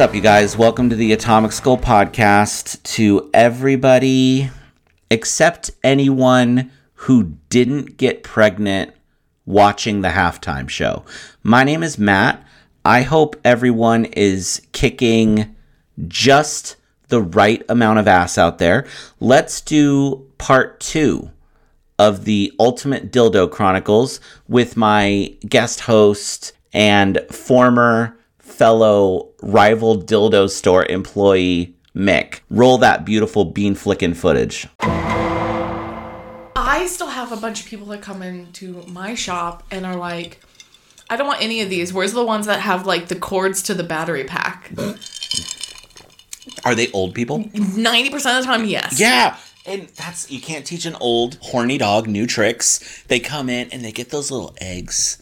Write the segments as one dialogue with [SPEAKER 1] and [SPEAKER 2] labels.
[SPEAKER 1] Up, you guys? Welcome to the Atomic Skull podcast. To everybody except anyone who didn't get pregnant watching the halftime show. My name is Matt. I hope everyone is kicking just the right amount of ass out there. Let's do part two of the Ultimate Dildo Chronicles with my guest host and former fellow rival dildo store employee, Mick. Roll that beautiful bean flicking footage.
[SPEAKER 2] I still have a bunch of people that come into my shop and are like, I don't want any of these. Where's the ones that have like the cords to the battery pack?
[SPEAKER 1] Are they old people?
[SPEAKER 2] 90% of the time, yes.
[SPEAKER 1] Yeah. And that's you can't teach an old horny dog new tricks. They come in and they get those little eggs.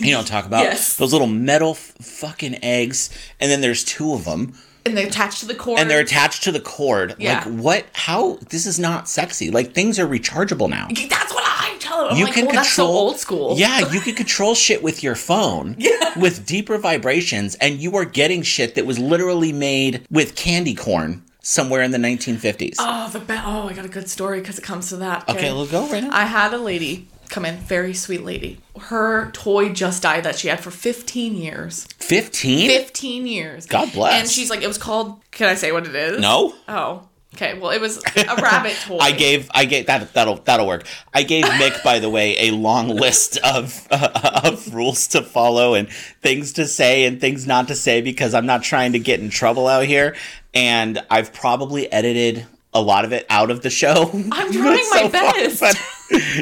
[SPEAKER 1] You know I'm about?
[SPEAKER 2] Yes.
[SPEAKER 1] Those little metal f- fucking eggs, and then there's two of them,
[SPEAKER 2] And they're attached to the cord.
[SPEAKER 1] and they're attached to the cord.
[SPEAKER 2] Yeah.
[SPEAKER 1] Like what? How? This is not sexy. Like things are rechargeable now.
[SPEAKER 2] That's what I tell them. I'm
[SPEAKER 1] you
[SPEAKER 2] like,
[SPEAKER 1] can
[SPEAKER 2] oh,
[SPEAKER 1] control
[SPEAKER 2] that's so old school.
[SPEAKER 1] Yeah, you can control shit with your phone.
[SPEAKER 2] Yeah.
[SPEAKER 1] With deeper vibrations, and you are getting shit that was literally made with candy corn somewhere in the 1950s.
[SPEAKER 2] Oh, the be- oh, I got a good story because it comes to that.
[SPEAKER 1] okay, we'll go right now.
[SPEAKER 2] I had a lady come in, very sweet lady. Her toy just died that she had for 15 years.
[SPEAKER 1] 15?
[SPEAKER 2] 15 years.
[SPEAKER 1] God bless.
[SPEAKER 2] And she's like, it was called. Can I say what it is?
[SPEAKER 1] No.
[SPEAKER 2] Oh. Okay. Well, it was a rabbit toy.
[SPEAKER 1] I gave I gave that that'll that'll work. I gave Mick by the way a long list of uh, of rules to follow and things to say and things not to say because I'm not trying to get in trouble out here and I've probably edited a lot of it out of the show.
[SPEAKER 2] I'm trying my best.
[SPEAKER 1] but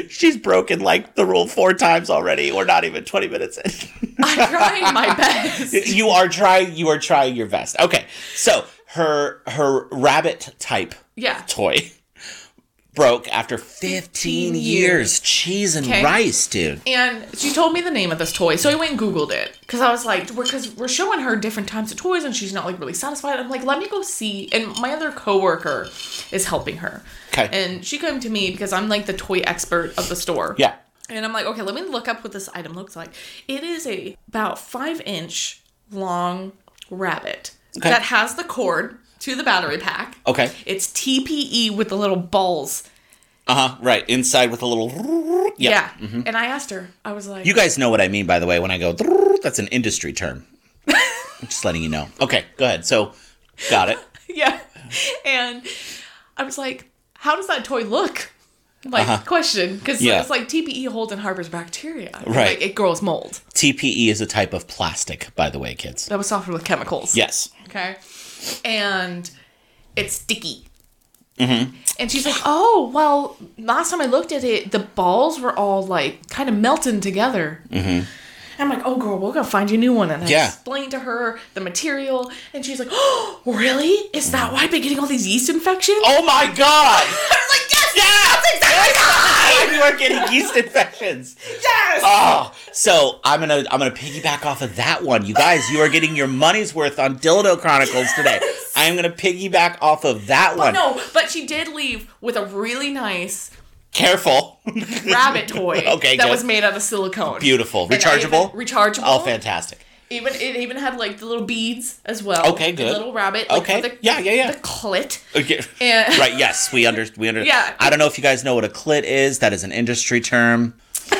[SPEAKER 1] she's broken like the rule four times already. We're not even 20 minutes in.
[SPEAKER 2] I'm trying my best.
[SPEAKER 1] you are trying you are trying your best. Okay. So, her her rabbit type
[SPEAKER 2] Yeah.
[SPEAKER 1] toy broke after 15 years. Cheese and
[SPEAKER 2] Okay.
[SPEAKER 1] rice, dude.
[SPEAKER 2] And she told me the name of this toy, so I went and Googled it because I was like, because we're showing her different types of toys, and she's not like really satisfied. I'm like, let me go see. And my other coworker is helping her.
[SPEAKER 1] Okay.
[SPEAKER 2] And she came to me because I'm like the toy expert of the store.
[SPEAKER 1] Yeah.
[SPEAKER 2] And I'm like, okay, let me look up what this item looks like. It is a about five inch long rabbit
[SPEAKER 1] Okay.
[SPEAKER 2] that has the cord to the battery pack.
[SPEAKER 1] Okay.
[SPEAKER 2] It's TPE with the little balls.
[SPEAKER 1] Uh huh. Right. Inside with a little.
[SPEAKER 2] Yeah.
[SPEAKER 1] Yeah.
[SPEAKER 2] And I asked her, I was like,
[SPEAKER 1] You guys know what I mean, by the way, when I go, that's an industry term. I'm just letting you know. Okay, go ahead. So, got it.
[SPEAKER 2] yeah. And I was like, how does that toy look? Like, question. Because
[SPEAKER 1] Uh-huh. Yeah.
[SPEAKER 2] it's like TPE holds and harbors bacteria.
[SPEAKER 1] Right.
[SPEAKER 2] Like, it grows mold.
[SPEAKER 1] TPE is a type of plastic, by the way, kids.
[SPEAKER 2] That was softened with chemicals.
[SPEAKER 1] Yes.
[SPEAKER 2] Okay. And it's sticky. Mm-hmm. And she's like, oh, well, last time I looked at it, the balls were all like kind of melting together. Mm-hmm. I'm like, oh, girl, we're to find you a new one. And I
[SPEAKER 1] Yeah.
[SPEAKER 2] explained to her the material. And she's like, oh, really? Is that why I've been getting all these yeast infections?
[SPEAKER 1] Oh my god!
[SPEAKER 2] I was like, yes!
[SPEAKER 1] Yeah!
[SPEAKER 2] Exactly why!
[SPEAKER 1] you are getting yeast infections.
[SPEAKER 2] Yes!
[SPEAKER 1] Oh, so I'm gonna I'm gonna piggyback off of that one. You guys, you are getting your money's worth on Dildo Chronicles today. I am gonna piggyback off of that one.
[SPEAKER 2] No, but she did leave with a really nice
[SPEAKER 1] Careful.
[SPEAKER 2] rabbit toy
[SPEAKER 1] Okay,
[SPEAKER 2] that
[SPEAKER 1] good.
[SPEAKER 2] was made out of silicone.
[SPEAKER 1] Beautiful. Rechargeable?
[SPEAKER 2] rechargeable.
[SPEAKER 1] Oh, fantastic.
[SPEAKER 2] Even it even had like the little beads as well.
[SPEAKER 1] Okay,
[SPEAKER 2] The
[SPEAKER 1] good.
[SPEAKER 2] little rabbit. Like,
[SPEAKER 1] Okay.
[SPEAKER 2] The,
[SPEAKER 1] Yeah, yeah, yeah.
[SPEAKER 2] The clit.
[SPEAKER 1] Okay.
[SPEAKER 2] And-
[SPEAKER 1] right. Yes, we under we under.
[SPEAKER 2] Yeah.
[SPEAKER 1] I don't know if you guys know what a clit is. That is an industry term.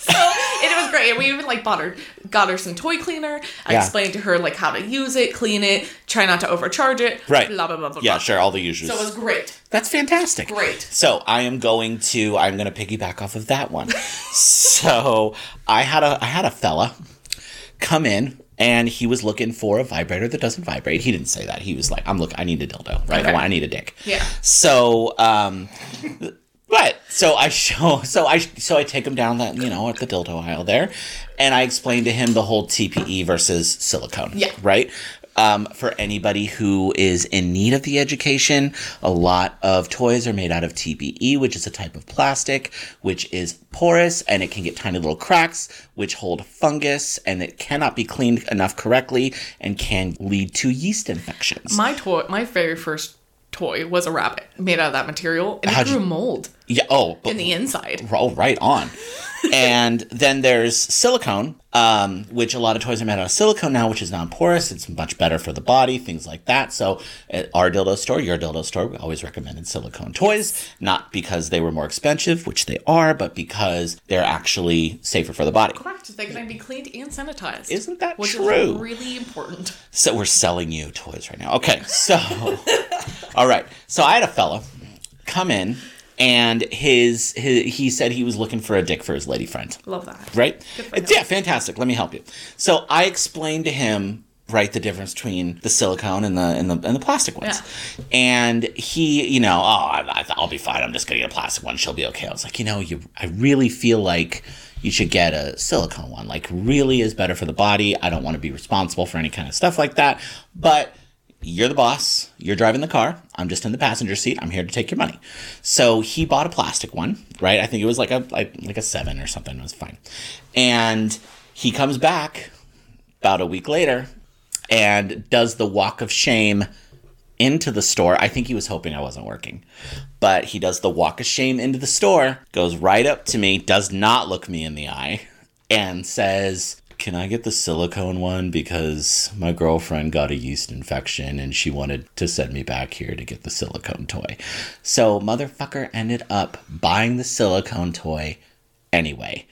[SPEAKER 2] So it was great. And we even like bought her got her some toy cleaner. I
[SPEAKER 1] Yeah.
[SPEAKER 2] explained to her like how to use it, clean it, try not to overcharge it.
[SPEAKER 1] Right.
[SPEAKER 2] Blah blah blah blah.
[SPEAKER 1] Yeah,
[SPEAKER 2] blah.
[SPEAKER 1] sure. All the usuals.
[SPEAKER 2] So it was great.
[SPEAKER 1] That's fantastic.
[SPEAKER 2] Great.
[SPEAKER 1] So I am going to I'm going to piggyback off of that one. so I had a I had a fella come in and he was looking for a vibrator that doesn't vibrate. He didn't say that. He was like, I'm look I need a dildo, right? I want I need a dick.
[SPEAKER 2] Yeah.
[SPEAKER 1] So um but so I show so I so I take him down that you know at the dildo aisle there, and I explain to him the whole TPE versus silicone.
[SPEAKER 2] Yeah.
[SPEAKER 1] Right. Um, for anybody who is in need of the education, a lot of toys are made out of TPE, which is a type of plastic, which is porous and it can get tiny little cracks, which hold fungus and it cannot be cleaned enough correctly and can lead to yeast infections.
[SPEAKER 2] My toy my very first toy was a rabbit made out of that material and
[SPEAKER 1] How'd
[SPEAKER 2] it grew
[SPEAKER 1] you-
[SPEAKER 2] mold.
[SPEAKER 1] Yeah. Oh, but,
[SPEAKER 2] in the inside.
[SPEAKER 1] oh, right on. and then there's silicone, um, which a lot of toys are made out of silicone now, which is non-porous. It's much better for the body, things like that. So at our dildo store, your dildo store, we always recommended silicone toys, not because they were more expensive, which they are, but because they're actually safer for the body.
[SPEAKER 2] Correct. They can be cleaned and sanitized.
[SPEAKER 1] Isn't that
[SPEAKER 2] which
[SPEAKER 1] true?
[SPEAKER 2] is really important.
[SPEAKER 1] So we're selling you toys right now. Okay, so all right. So I had a fellow come in and his, his he said he was looking for a dick for his lady friend.
[SPEAKER 2] Love that.
[SPEAKER 1] Right? yeah, fantastic. Let me help you. So I explained to him right the difference between the silicone and the and the and the plastic ones. And he, you know, oh, I, I, I'll be fine. I'm just gonna get a plastic one. She'll be okay. I was like, you know, you I really feel like you should get a silicone one. Like, really is better for the body. I don't want to be responsible for any kind of stuff like that. But you're the boss. You're driving the car. I'm just in the passenger seat. I'm here to take your money. So he bought a plastic one, right? I think it was like a like, like a seven or something. It was fine. And he comes back about a week later and does the walk of shame into the store. I think he was hoping I wasn't working. But he does the walk of shame into the store, goes right up to me, does not look me in the eye, and says, Can I get the silicone one? Because my girlfriend got a yeast infection and she wanted to send me back here to get the silicone toy. So, motherfucker ended up buying the silicone toy anyway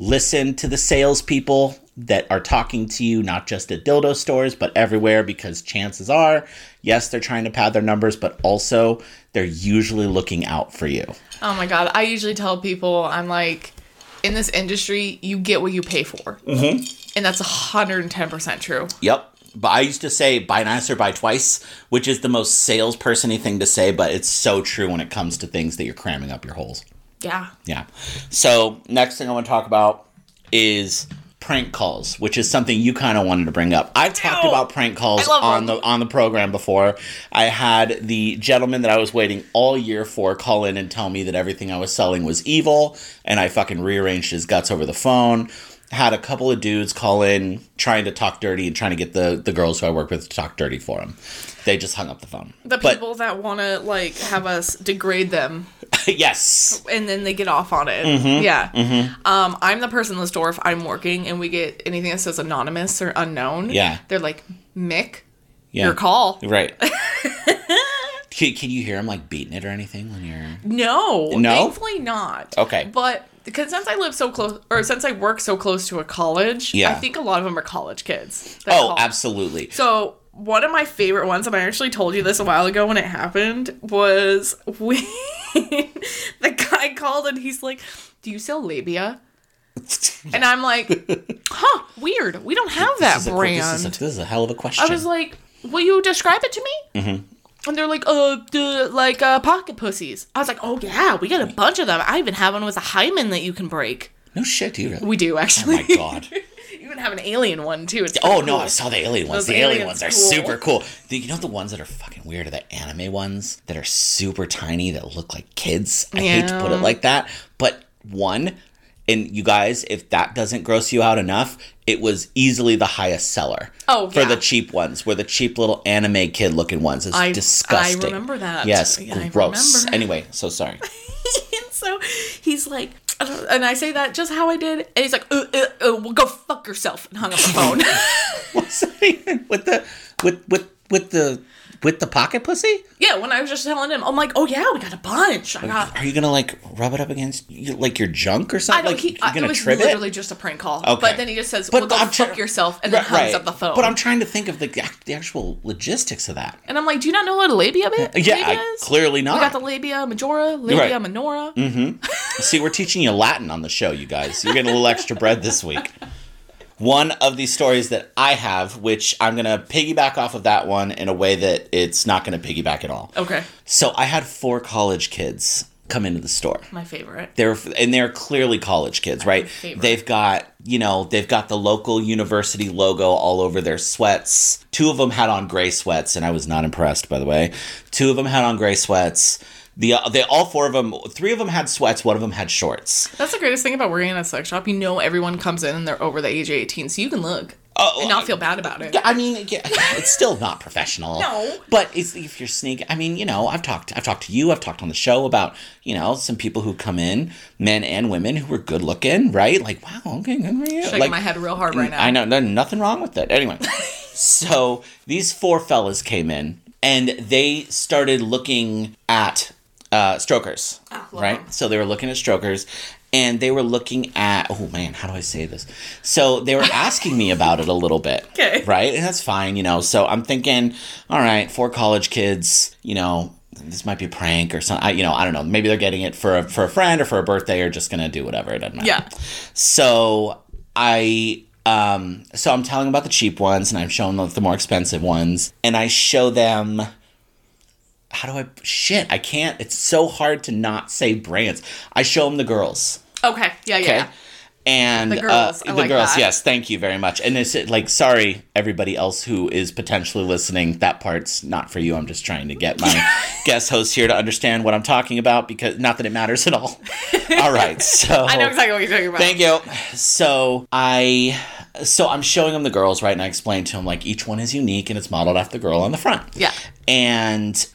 [SPEAKER 1] listen to the salespeople that are talking to you, not just at dildo stores, but everywhere, because chances are, yes, they're trying to pad their numbers, but also they're usually looking out for you.
[SPEAKER 2] Oh my god! I usually tell people I'm like, in this industry, you get what you pay for, mm-hmm. and that's hundred and ten percent true.
[SPEAKER 1] Yep. But I used to say buy once or buy twice, which is the most salesperson-y thing to say, but it's so true when it comes to things that you're cramming up your holes.
[SPEAKER 2] Yeah.
[SPEAKER 1] Yeah. So next thing I want to talk about is prank calls, which is something you kind of wanted to bring up. I've talked about prank calls on the on the program before. I had the gentleman that I was waiting all year for call in and tell me that everything I was selling was evil, and I fucking rearranged his guts over the phone. Had a couple of dudes call in trying to talk dirty and trying to get the the girls who I work with to talk dirty for them. They just hung up the phone.
[SPEAKER 2] The
[SPEAKER 1] But-
[SPEAKER 2] people that want to like have us degrade them
[SPEAKER 1] yes.
[SPEAKER 2] and then they get off on it.
[SPEAKER 1] Mm-hmm.
[SPEAKER 2] Yeah. Um, I'm the person in the store if I'm working and we get anything that says anonymous or unknown.
[SPEAKER 1] Yeah.
[SPEAKER 2] They're like, Mick,
[SPEAKER 1] Yeah.
[SPEAKER 2] your call.
[SPEAKER 1] Right. can, can you hear him like beating it or anything when you're?
[SPEAKER 2] No,
[SPEAKER 1] No?
[SPEAKER 2] thankfully not.
[SPEAKER 1] Okay.
[SPEAKER 2] But because since I live so close, or since I work so close to a college,
[SPEAKER 1] Yeah.
[SPEAKER 2] I think a lot of them are college kids.
[SPEAKER 1] Oh,
[SPEAKER 2] call.
[SPEAKER 1] absolutely.
[SPEAKER 2] So one of my favorite ones, and I actually told you this a while ago when it happened, was when the guy called and he's like, "Do you sell labia?" And I'm like, "Huh, weird. We don't have that
[SPEAKER 1] This is a-
[SPEAKER 2] brand."
[SPEAKER 1] this, is a, this is a hell of a question.
[SPEAKER 2] I was like, "Will you describe it to me?" Mm-hmm. And they're like, "Uh, the, like uh, pocket pussies." I was like, "Oh yeah, we got a bunch of them. I even have one with a hymen that you can break."
[SPEAKER 1] no shit, do you really?
[SPEAKER 2] We do actually.
[SPEAKER 1] oh my god.
[SPEAKER 2] you even have an alien one too. It's
[SPEAKER 1] Oh
[SPEAKER 2] pretty
[SPEAKER 1] no. I saw the alien ones.
[SPEAKER 2] Those
[SPEAKER 1] the alien ones are
[SPEAKER 2] cool.
[SPEAKER 1] super cool. The, you know the ones that are fucking weird are the anime ones that are super tiny that look like kids. I hate to put it like that, but one, and you guys, if that doesn't gross you out enough, it was easily the highest seller.
[SPEAKER 2] Oh,
[SPEAKER 1] for
[SPEAKER 2] yeah.
[SPEAKER 1] the cheap ones, were the cheap little anime kid looking ones. It's
[SPEAKER 2] I- I
[SPEAKER 1] disgusting.
[SPEAKER 2] remember that.
[SPEAKER 1] Yes,
[SPEAKER 2] Yeah,
[SPEAKER 1] gross. Anyway, so sorry.
[SPEAKER 2] and so he's like, and I say that just how I did, and he's like, uh, uh, uh, well, go fuck yourself, and hung up the phone.
[SPEAKER 1] What's that even with the with with with the with the pocket pussy?
[SPEAKER 2] yeah, when I was just telling him, I'm like, oh yeah, we got a bunch. I got.
[SPEAKER 1] Are you gonna like rub it up against like your junk or something?
[SPEAKER 2] I don't.
[SPEAKER 1] like
[SPEAKER 2] he,
[SPEAKER 1] you're gonna
[SPEAKER 2] it was literally
[SPEAKER 1] it?
[SPEAKER 2] just a prank call.
[SPEAKER 1] Okay.
[SPEAKER 2] But then he just says,
[SPEAKER 1] But
[SPEAKER 2] well, go
[SPEAKER 1] I'm
[SPEAKER 2] fuck yourself, and then
[SPEAKER 1] Right,
[SPEAKER 2] hangs up the phone.
[SPEAKER 1] But I'm trying to think of the the actual logistics of that.
[SPEAKER 2] and I'm like, do you not know what a labia, uh,
[SPEAKER 1] is?
[SPEAKER 2] Yeah,
[SPEAKER 1] I- clearly
[SPEAKER 2] We
[SPEAKER 1] not.
[SPEAKER 2] got the labia majora, labia
[SPEAKER 1] Right.
[SPEAKER 2] minora. Mm-hmm.
[SPEAKER 1] See, we're teaching you Latin on the show, you guys. You're getting a little extra bread this week. One of these stories that I have, which I'm gonna piggyback off of that one in a way that it's not gonna piggyback at all.
[SPEAKER 2] Okay,
[SPEAKER 1] So I had four college kids come into the store.
[SPEAKER 2] my favorite.
[SPEAKER 1] they're and they're clearly college kids, right? They've got you know they've got the local university logo all over their sweats. Two of them had on gray sweats, and I was not impressed, by the way. Two of them had on gray sweats. The uh, they all four of them, three of them had sweats. One of them had shorts.
[SPEAKER 2] That's the greatest thing about working in a sex shop. You know, everyone comes in and they're over the age of 18, so you can look.
[SPEAKER 1] Oh,
[SPEAKER 2] and not uh, feel bad about it.
[SPEAKER 1] I mean, yeah, it's still not professional.
[SPEAKER 2] No.
[SPEAKER 1] but it's, if you're sneaking, I mean, you know, I've talked, I've talked to you, I've talked on the show about, you know, some people who come in, men and women who were good looking, right? Like, wow, okay, good for you.
[SPEAKER 2] Shaking
[SPEAKER 1] Like,
[SPEAKER 2] my head real hard right mm, now.
[SPEAKER 1] I know, there's nothing wrong with it. Anyway, so these four fellas came in and they started looking at uh, strokers,
[SPEAKER 2] Oh,
[SPEAKER 1] right? So they were looking at strokers and they were looking at, oh man, how do I say this? So they were asking me about it a little bit.
[SPEAKER 2] Okay.
[SPEAKER 1] Right? And that's fine, you know. So I'm thinking, all right, four college kids, you know, this might be a prank or something. I, you know, I don't know. Maybe they're getting it for a, for a friend or for a birthday or just going to do whatever. It doesn't matter.
[SPEAKER 2] Yeah.
[SPEAKER 1] So I um so I'm telling them about the cheap ones and I'm showing them the more expensive ones and I show them how do I shit, I can't it's so hard to not say brands. I show them the girls.
[SPEAKER 2] Okay. Yeah, yeah.
[SPEAKER 1] Okay.
[SPEAKER 2] yeah.
[SPEAKER 1] And
[SPEAKER 2] The girls,
[SPEAKER 1] uh, the
[SPEAKER 2] like
[SPEAKER 1] girls,
[SPEAKER 2] that.
[SPEAKER 1] yes, thank you very much. And it's like, sorry, everybody else who is potentially listening, that part's not for you. I'm just trying to get my guest host here to understand what I'm talking about because not that it matters at all. all right, so
[SPEAKER 2] I know exactly what you're talking about.
[SPEAKER 1] Thank you. So I, so I'm showing them the girls, right? And I explained to them like each one is unique and it's modeled after the girl on the front.
[SPEAKER 2] Yeah.
[SPEAKER 1] And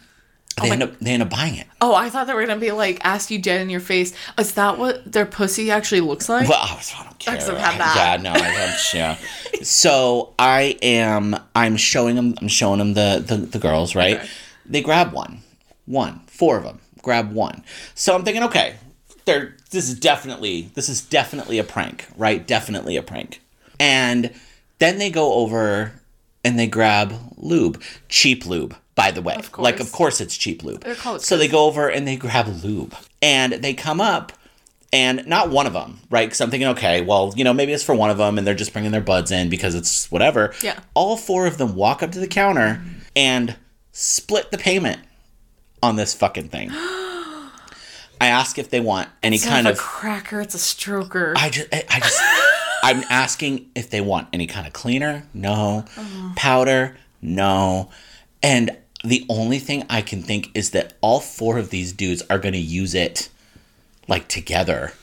[SPEAKER 1] Oh they
[SPEAKER 2] my-
[SPEAKER 1] end up they end up buying it.
[SPEAKER 2] Oh, I thought they were gonna be like, ask you dead in your face. Is that what their pussy actually looks like?
[SPEAKER 1] Well, I don't care.
[SPEAKER 2] I've had that.
[SPEAKER 1] Yeah, no, I don't. Yeah. So I am. I'm showing them. I'm showing them the the, the girls. Right.
[SPEAKER 2] Okay.
[SPEAKER 1] They grab one, one, four of them. Grab one. So I'm thinking, okay, they're. This is definitely. This is definitely a prank. Right. Definitely a prank. And then they go over and they grab lube, cheap lube. By the way,
[SPEAKER 2] Of
[SPEAKER 1] like of course it's cheap lube.
[SPEAKER 2] They're called
[SPEAKER 1] So they go over and they grab lube, and they come up and not one of them, right? Because I'm thinking, okay, well, you know, maybe it's for one of them, and they're just bringing their buds in because it's whatever.
[SPEAKER 2] Yeah.
[SPEAKER 1] All four of them walk up to the counter and split the payment on this fucking thing. I ask if they want any
[SPEAKER 2] It's
[SPEAKER 1] kind of.
[SPEAKER 2] a cracker. It's a stroker.
[SPEAKER 1] I just, I I just, I'm asking if they want any kind of cleaner. No. Uh-huh. Powder. No. And the only thing I can think is that all four of these dudes are going to use it like together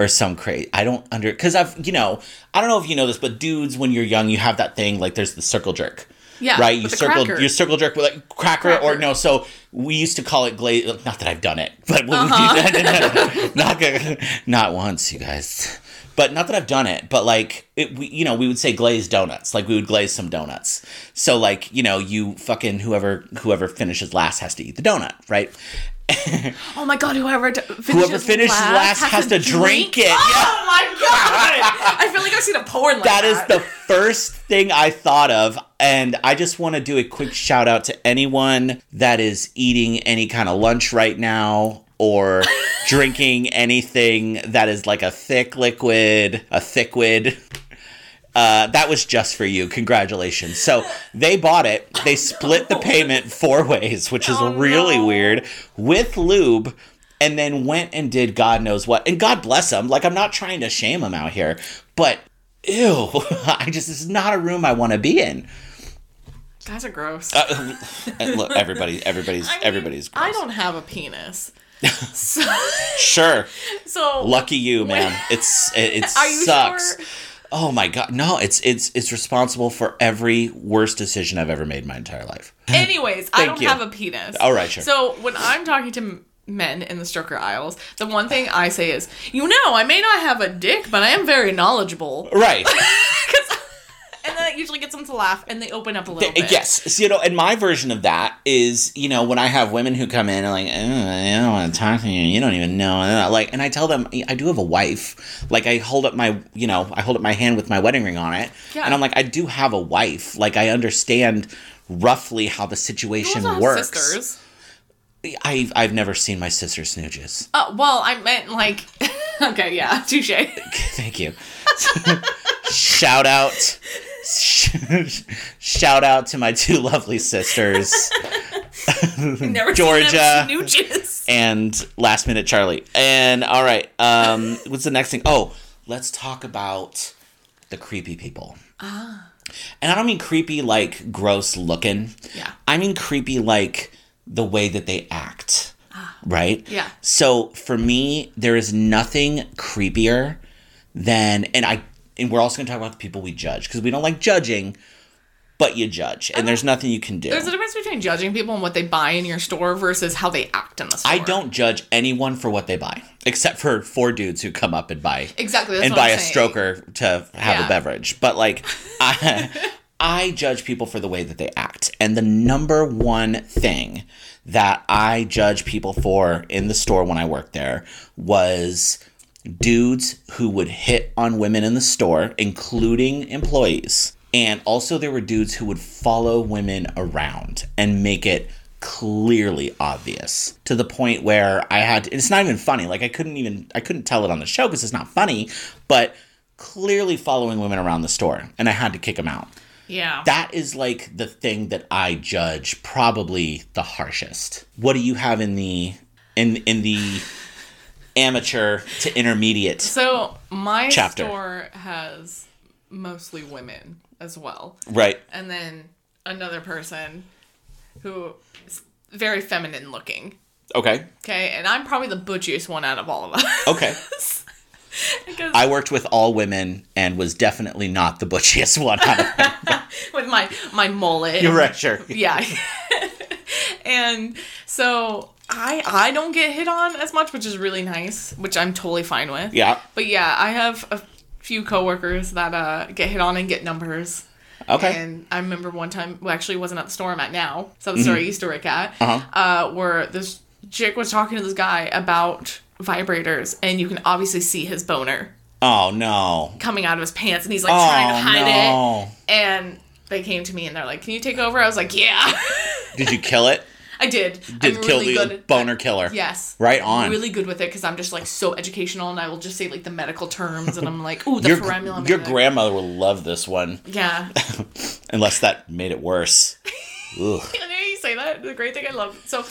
[SPEAKER 1] or some crazy. I don't under because I've you know I don't know if you know this, but dudes when you're young you have that thing like there's the circle jerk.
[SPEAKER 2] Yeah,
[SPEAKER 1] right. You circle
[SPEAKER 2] cracker.
[SPEAKER 1] you circle jerk with like cracker, or no. So we used to call it glaze. Not that I've done it, but when
[SPEAKER 2] Uh-huh.
[SPEAKER 1] we do not not once, you guys. But not that I've done it, but like it, we, you know, we would say glazed donuts. Like we would glaze some donuts. So like you know, you fucking whoever whoever finishes last has to eat the donut, right?
[SPEAKER 2] oh my god! Whoever finishes
[SPEAKER 1] Whoever finishes last has to drink it. Yeah.
[SPEAKER 2] Oh my god! I feel like I've seen a porn like
[SPEAKER 1] that
[SPEAKER 2] that.
[SPEAKER 1] is the first thing I thought of. And I just want to do a quick shout out to anyone that is eating any kind of lunch right now or drinking anything that is like a thick liquid, a thickwid. Uh, that was just for you. Congratulations. So they bought it. They split the payment four ways, which is
[SPEAKER 2] Oh,
[SPEAKER 1] really
[SPEAKER 2] no.
[SPEAKER 1] weird, with lube, and then went and did God knows what. And God bless them. Like, I'm not trying to shame them out here, but ew. I just, this is not a room I want to be in.
[SPEAKER 2] Guys are gross.
[SPEAKER 1] Uh, look, everybody, everybody's,
[SPEAKER 2] I mean,
[SPEAKER 1] everybody's gross.
[SPEAKER 2] I don't have a penis. So,
[SPEAKER 1] Sure.
[SPEAKER 2] so
[SPEAKER 1] Lucky you, man. It's, it, it sucks.
[SPEAKER 2] sure?
[SPEAKER 1] Oh my god, no! It's it's it's responsible for every worst decision I've ever made in my entire life.
[SPEAKER 2] Anyways, I don't
[SPEAKER 1] you.
[SPEAKER 2] have a penis.
[SPEAKER 1] All right, sure.
[SPEAKER 2] So when I'm talking to men in the stroker aisles, the one thing I say is, you know, I may not have a dick, but I am very knowledgeable.
[SPEAKER 1] Right.
[SPEAKER 2] 'Cause- and then it usually gets them to laugh, and they open up a little bit.
[SPEAKER 1] Yes. So, you know, and my version of that is, you know, when I have women who come in and like, oh, I don't want to talk to you. You don't even know. And I, like, and I tell them I do have a wife. Like, I hold up my, you know, I hold up my hand with my wedding ring on it.
[SPEAKER 2] Yeah.
[SPEAKER 1] And I'm like, I do have a wife. Like, I understand roughly how the situation works.
[SPEAKER 2] sisters.
[SPEAKER 1] I've I've never seen my sister snooges.
[SPEAKER 2] Oh well, I meant like. okay, yeah, touche.
[SPEAKER 1] Thank you. Shout out. Shout out to my two lovely sisters.
[SPEAKER 2] Never
[SPEAKER 1] Georgia.
[SPEAKER 2] Seen them snooches.
[SPEAKER 1] and last minute charlie and all right um what's the next thing oh let's talk about the creepy people ah and i don't mean creepy like gross looking
[SPEAKER 2] Yeah.
[SPEAKER 1] i mean creepy like the way that they act Ah. right
[SPEAKER 2] Yeah.
[SPEAKER 1] so for me there is nothing creepier than and i and we're also going to talk about the people we judge because we don't like judging, but you judge, and there's nothing you can do.
[SPEAKER 2] There's a difference between judging people and what they buy in your store versus how they act in the store.
[SPEAKER 1] I don't judge anyone for what they buy, except for four dudes who come up and buy
[SPEAKER 2] Exactly, that's
[SPEAKER 1] and buy
[SPEAKER 2] I'm
[SPEAKER 1] a
[SPEAKER 2] saying.
[SPEAKER 1] stroker to have
[SPEAKER 2] Yeah.
[SPEAKER 1] a beverage. But like, I, I judge people for the way that they act, and the number one thing that I judge people for in the store when I worked there was dudes who would hit on women in the store, including employees. And also, there were dudes who would follow women around and make it clearly obvious to the point where I had to, it's not even funny. Like, I couldn't even, I couldn't tell it on the show because it's not funny, but clearly following women around the store. And I had to kick them out.
[SPEAKER 2] Yeah.
[SPEAKER 1] That is like the thing that I judge probably the harshest. What do you have in the in in the amateur to intermediate?
[SPEAKER 2] so my
[SPEAKER 1] Chapter.
[SPEAKER 2] store has mostly women as well.
[SPEAKER 1] Right.
[SPEAKER 2] and then another person who is very feminine looking.
[SPEAKER 1] Okay.
[SPEAKER 2] Okay, and I'm probably the butchiest one out of all of us.
[SPEAKER 1] Okay.
[SPEAKER 2] because
[SPEAKER 1] I worked with all women and was definitely not the butchiest one out of
[SPEAKER 2] with my my mullet.
[SPEAKER 1] You're right, sure.
[SPEAKER 2] Yeah. and so I I don't get hit on as much, which is really nice, which I'm totally fine with.
[SPEAKER 1] Yeah.
[SPEAKER 2] But yeah, I have a few coworkers that uh get hit on and get numbers.
[SPEAKER 1] Okay.
[SPEAKER 2] And I remember one time, well, actually, it wasn't at the store I'm at now. So the store I used to work at,
[SPEAKER 1] Mm-hmm. Uh-huh.
[SPEAKER 2] uh, where this chick was talking to this guy about vibrators, and you can obviously see his boner
[SPEAKER 1] Oh no.
[SPEAKER 2] coming out of his pants, and he's like trying to
[SPEAKER 1] Oh
[SPEAKER 2] hide
[SPEAKER 1] no.
[SPEAKER 2] it. And they came to me and they're like, "Can you take over?" I was like, "Yeah."
[SPEAKER 1] Did you kill it?
[SPEAKER 2] I did.
[SPEAKER 1] Did
[SPEAKER 2] I'm
[SPEAKER 1] kill
[SPEAKER 2] really
[SPEAKER 1] the
[SPEAKER 2] good at-
[SPEAKER 1] boner killer?
[SPEAKER 2] Yes.
[SPEAKER 1] Right on.
[SPEAKER 2] I'm really good with it because I'm just like so educational and I will just say like the medical terms and I'm like, ooh, the
[SPEAKER 1] Your, your grandmother will love this one,
[SPEAKER 2] Yeah.
[SPEAKER 1] unless that made it worse. Ugh.
[SPEAKER 2] You say that. The great thing I love. So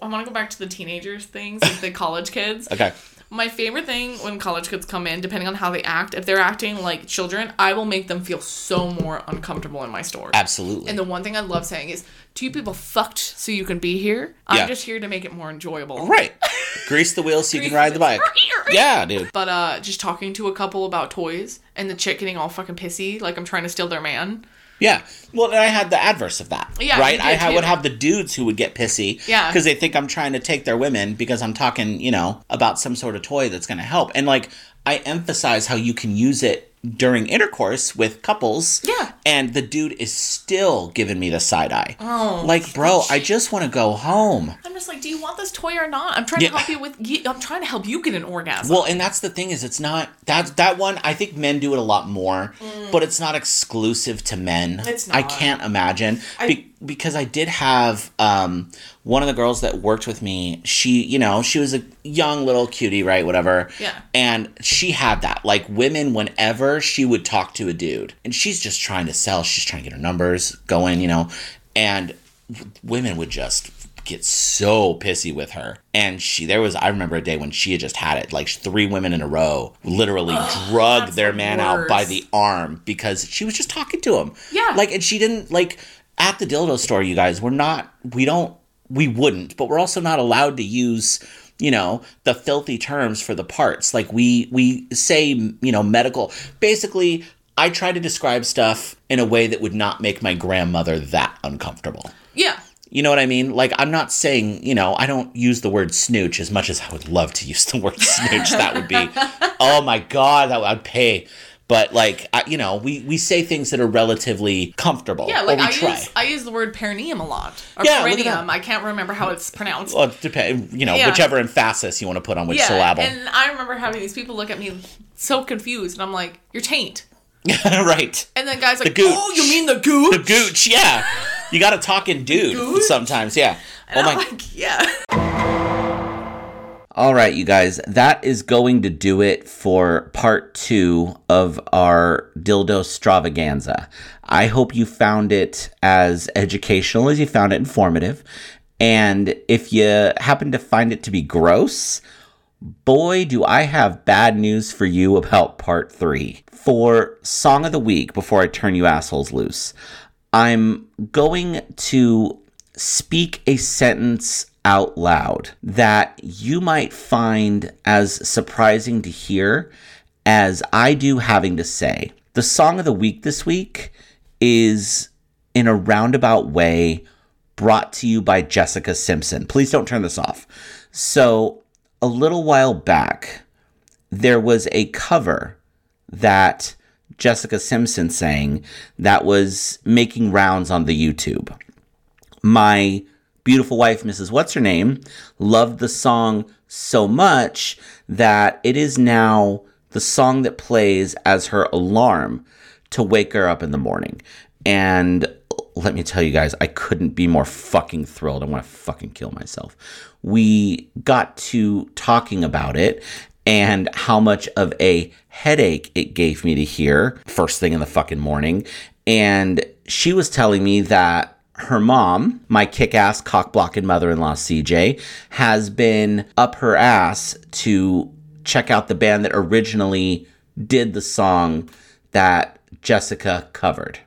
[SPEAKER 2] I want to go back to the teenagers things, like the college kids.
[SPEAKER 1] Okay.
[SPEAKER 2] My favorite thing when college kids come in, depending on how they act, if they're acting like children, I will make them feel so more uncomfortable in my store.
[SPEAKER 1] Absolutely.
[SPEAKER 2] And the one thing I love saying is, two people fucked so you can be here. I'm just here to make it more enjoyable.
[SPEAKER 1] right. Grease the wheels so you can ride the bike. Yeah, dude.
[SPEAKER 2] But uh, just talking to a couple about toys and the chick getting all fucking pissy, like I'm trying to steal their man.
[SPEAKER 1] Yeah. Well, and I had the adverse of that.
[SPEAKER 2] Yeah,
[SPEAKER 1] Right? I ha- would have the dudes who would get pissy.
[SPEAKER 2] Yeah.
[SPEAKER 1] Because they think I'm trying to take their women because I'm talking, you know, about some sort of toy that's going to help. And like, I emphasize how you can use it during intercourse with couples.
[SPEAKER 2] Yeah.
[SPEAKER 1] And the dude is still giving me the side eye.
[SPEAKER 2] Oh,
[SPEAKER 1] Like, bro, I just want to go home.
[SPEAKER 2] I'm just like, do you want this toy or not? I'm trying
[SPEAKER 1] Yeah.
[SPEAKER 2] to help you with. I'm trying to help you get an orgasm.
[SPEAKER 1] Well, and that's the thing is, it's not that that one. I think men do it a lot more, but it's not exclusive to men.
[SPEAKER 2] Mm. It's
[SPEAKER 1] I can't imagine be, because I did have um, one of the girls that worked with me. She, you know, she was a young little cutie, right? Whatever.
[SPEAKER 2] Yeah.
[SPEAKER 1] And she had that. Like women, whenever she would talk to a dude, and she's just trying to sell. She's trying to get her numbers going, you know, and women would just get so pissy with her. And she, there was, I remember a day when she had just had it, like three women in a row literally drug their
[SPEAKER 2] the
[SPEAKER 1] man out by the arm because she was just talking to him.
[SPEAKER 2] Yeah.
[SPEAKER 1] Like, and she didn't, like, at the dildo store, you guys, we're not, we don't, we wouldn't, but we're also not allowed to use, you know, the filthy terms for the parts. Like, we, we say, you know, medical, basically, I try to describe stuff in a way that would not make my grandmother that uncomfortable.
[SPEAKER 2] yeah.
[SPEAKER 1] You know what I mean? Like, I'm not saying, you know, I don't use the word snooch as much as I would love to use the word snooch. that would be, oh my God, that would, I'd pay. But, like, I, you know, we, we say things that are relatively comfortable.
[SPEAKER 2] Yeah, like I
[SPEAKER 1] try.
[SPEAKER 2] use I use the word perineum a lot. Or
[SPEAKER 1] Yeah,
[SPEAKER 2] perineum. I can't remember how it's pronounced.
[SPEAKER 1] well, it depends, you know,
[SPEAKER 2] Yeah.
[SPEAKER 1] whichever emphasis you want to put on which
[SPEAKER 2] yeah,
[SPEAKER 1] syllable.
[SPEAKER 2] and I remember having these people look at me so confused, and I'm like, "You're taint."
[SPEAKER 1] right.
[SPEAKER 2] And then guys like, oh,
[SPEAKER 1] gooch.
[SPEAKER 2] "Oh, you mean the gooch?"
[SPEAKER 1] The gooch, yeah. You got to talk in dude sometimes, yeah.
[SPEAKER 2] And
[SPEAKER 1] oh
[SPEAKER 2] I'm
[SPEAKER 1] my
[SPEAKER 2] like, "Yeah."
[SPEAKER 1] All right, you guys, that is going to do it for part two of our dildo stravaganza. I hope you found it as educational as you found it informative. And if you happen to find it to be gross, boy, do I have bad news for you about part three. For Song of the Week, before I turn you assholes loose, I'm going to speak a sentence out loud that you might find as surprising to hear as I do having to say. The song of the week this week is, in a roundabout way, brought to you by Jessica Simpson. Please don't turn this off. So, a little while back, there was a cover that Jessica Simpson sang that was making rounds on the YouTube. My beautiful wife, Mrs. What's Her Name, loved the song so much that it is now the song that plays as her alarm to wake her up in the morning. And let me tell you guys, I couldn't be more fucking thrilled. I want to fucking kill myself. We got to talking about it and how much of a headache it gave me to hear first thing in the fucking morning. And she was telling me that her mom, my kick ass cock blocking mother in law CJ, has been up her ass to check out the band that originally did the song that Jessica covered.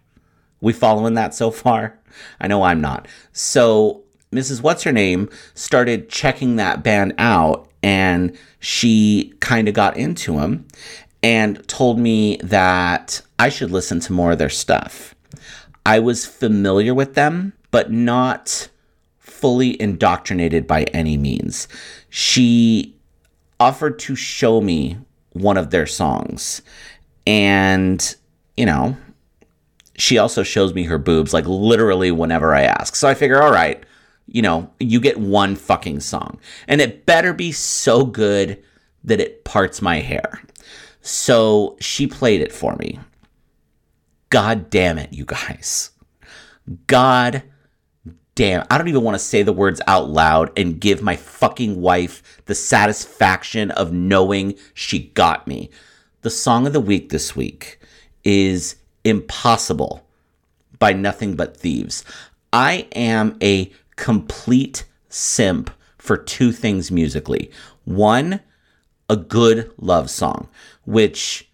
[SPEAKER 1] We following that so far? I know I'm not. So Mrs. What's Her Name started checking that band out and she kind of got into him and told me that I should listen to more of their stuff. I was familiar with them, but not fully indoctrinated by any means. She offered to show me one of their songs. And, you know, she also shows me her boobs like literally whenever I ask. So I figure, all right, you know, you get one fucking song. And it better be so good that it parts my hair. So she played it for me. God damn it, you guys. God damn. I don't even want to say the words out loud and give my fucking wife the satisfaction of knowing she got me. The song of the week this week is Impossible by Nothing But Thieves. I am a complete simp for two things musically. One, a good love song, which,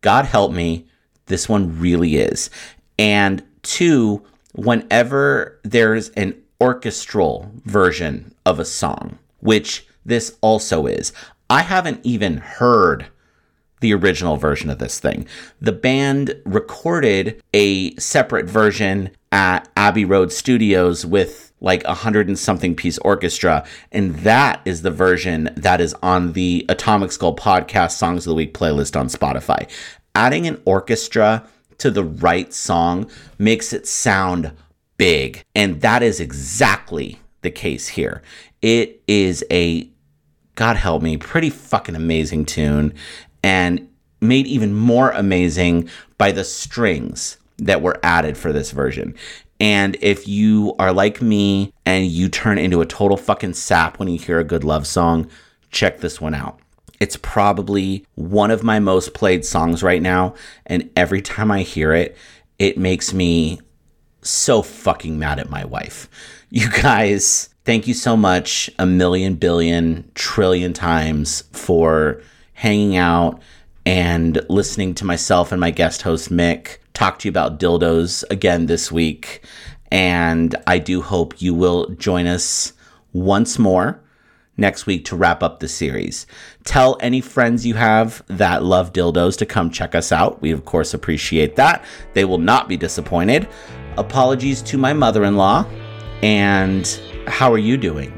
[SPEAKER 1] God help me, this one really is. And two, whenever there's an orchestral version of a song, which this also is, I haven't even heard the original version of this thing. The band recorded a separate version at Abbey Road Studios with like a hundred and something piece orchestra. And that is the version that is on the Atomic Skull podcast Songs of the Week playlist on Spotify. Adding an orchestra to the right song makes it sound big. And that is exactly the case here. It is a, God help me, pretty fucking amazing tune and made even more amazing by the strings that were added for this version. And if you are like me and you turn into a total fucking sap when you hear a good love song, check this one out. It's probably one of my most played songs right now. And every time I hear it, it makes me so fucking mad at my wife. You guys, thank you so much a million, billion, trillion times for hanging out and listening to myself and my guest host, Mick, talk to you about dildos again this week. And I do hope you will join us once more next week to wrap up the series. Tell any friends you have that love dildos to come check us out. We, of course, appreciate that. They will not be disappointed. Apologies to my mother in law. And how are you doing?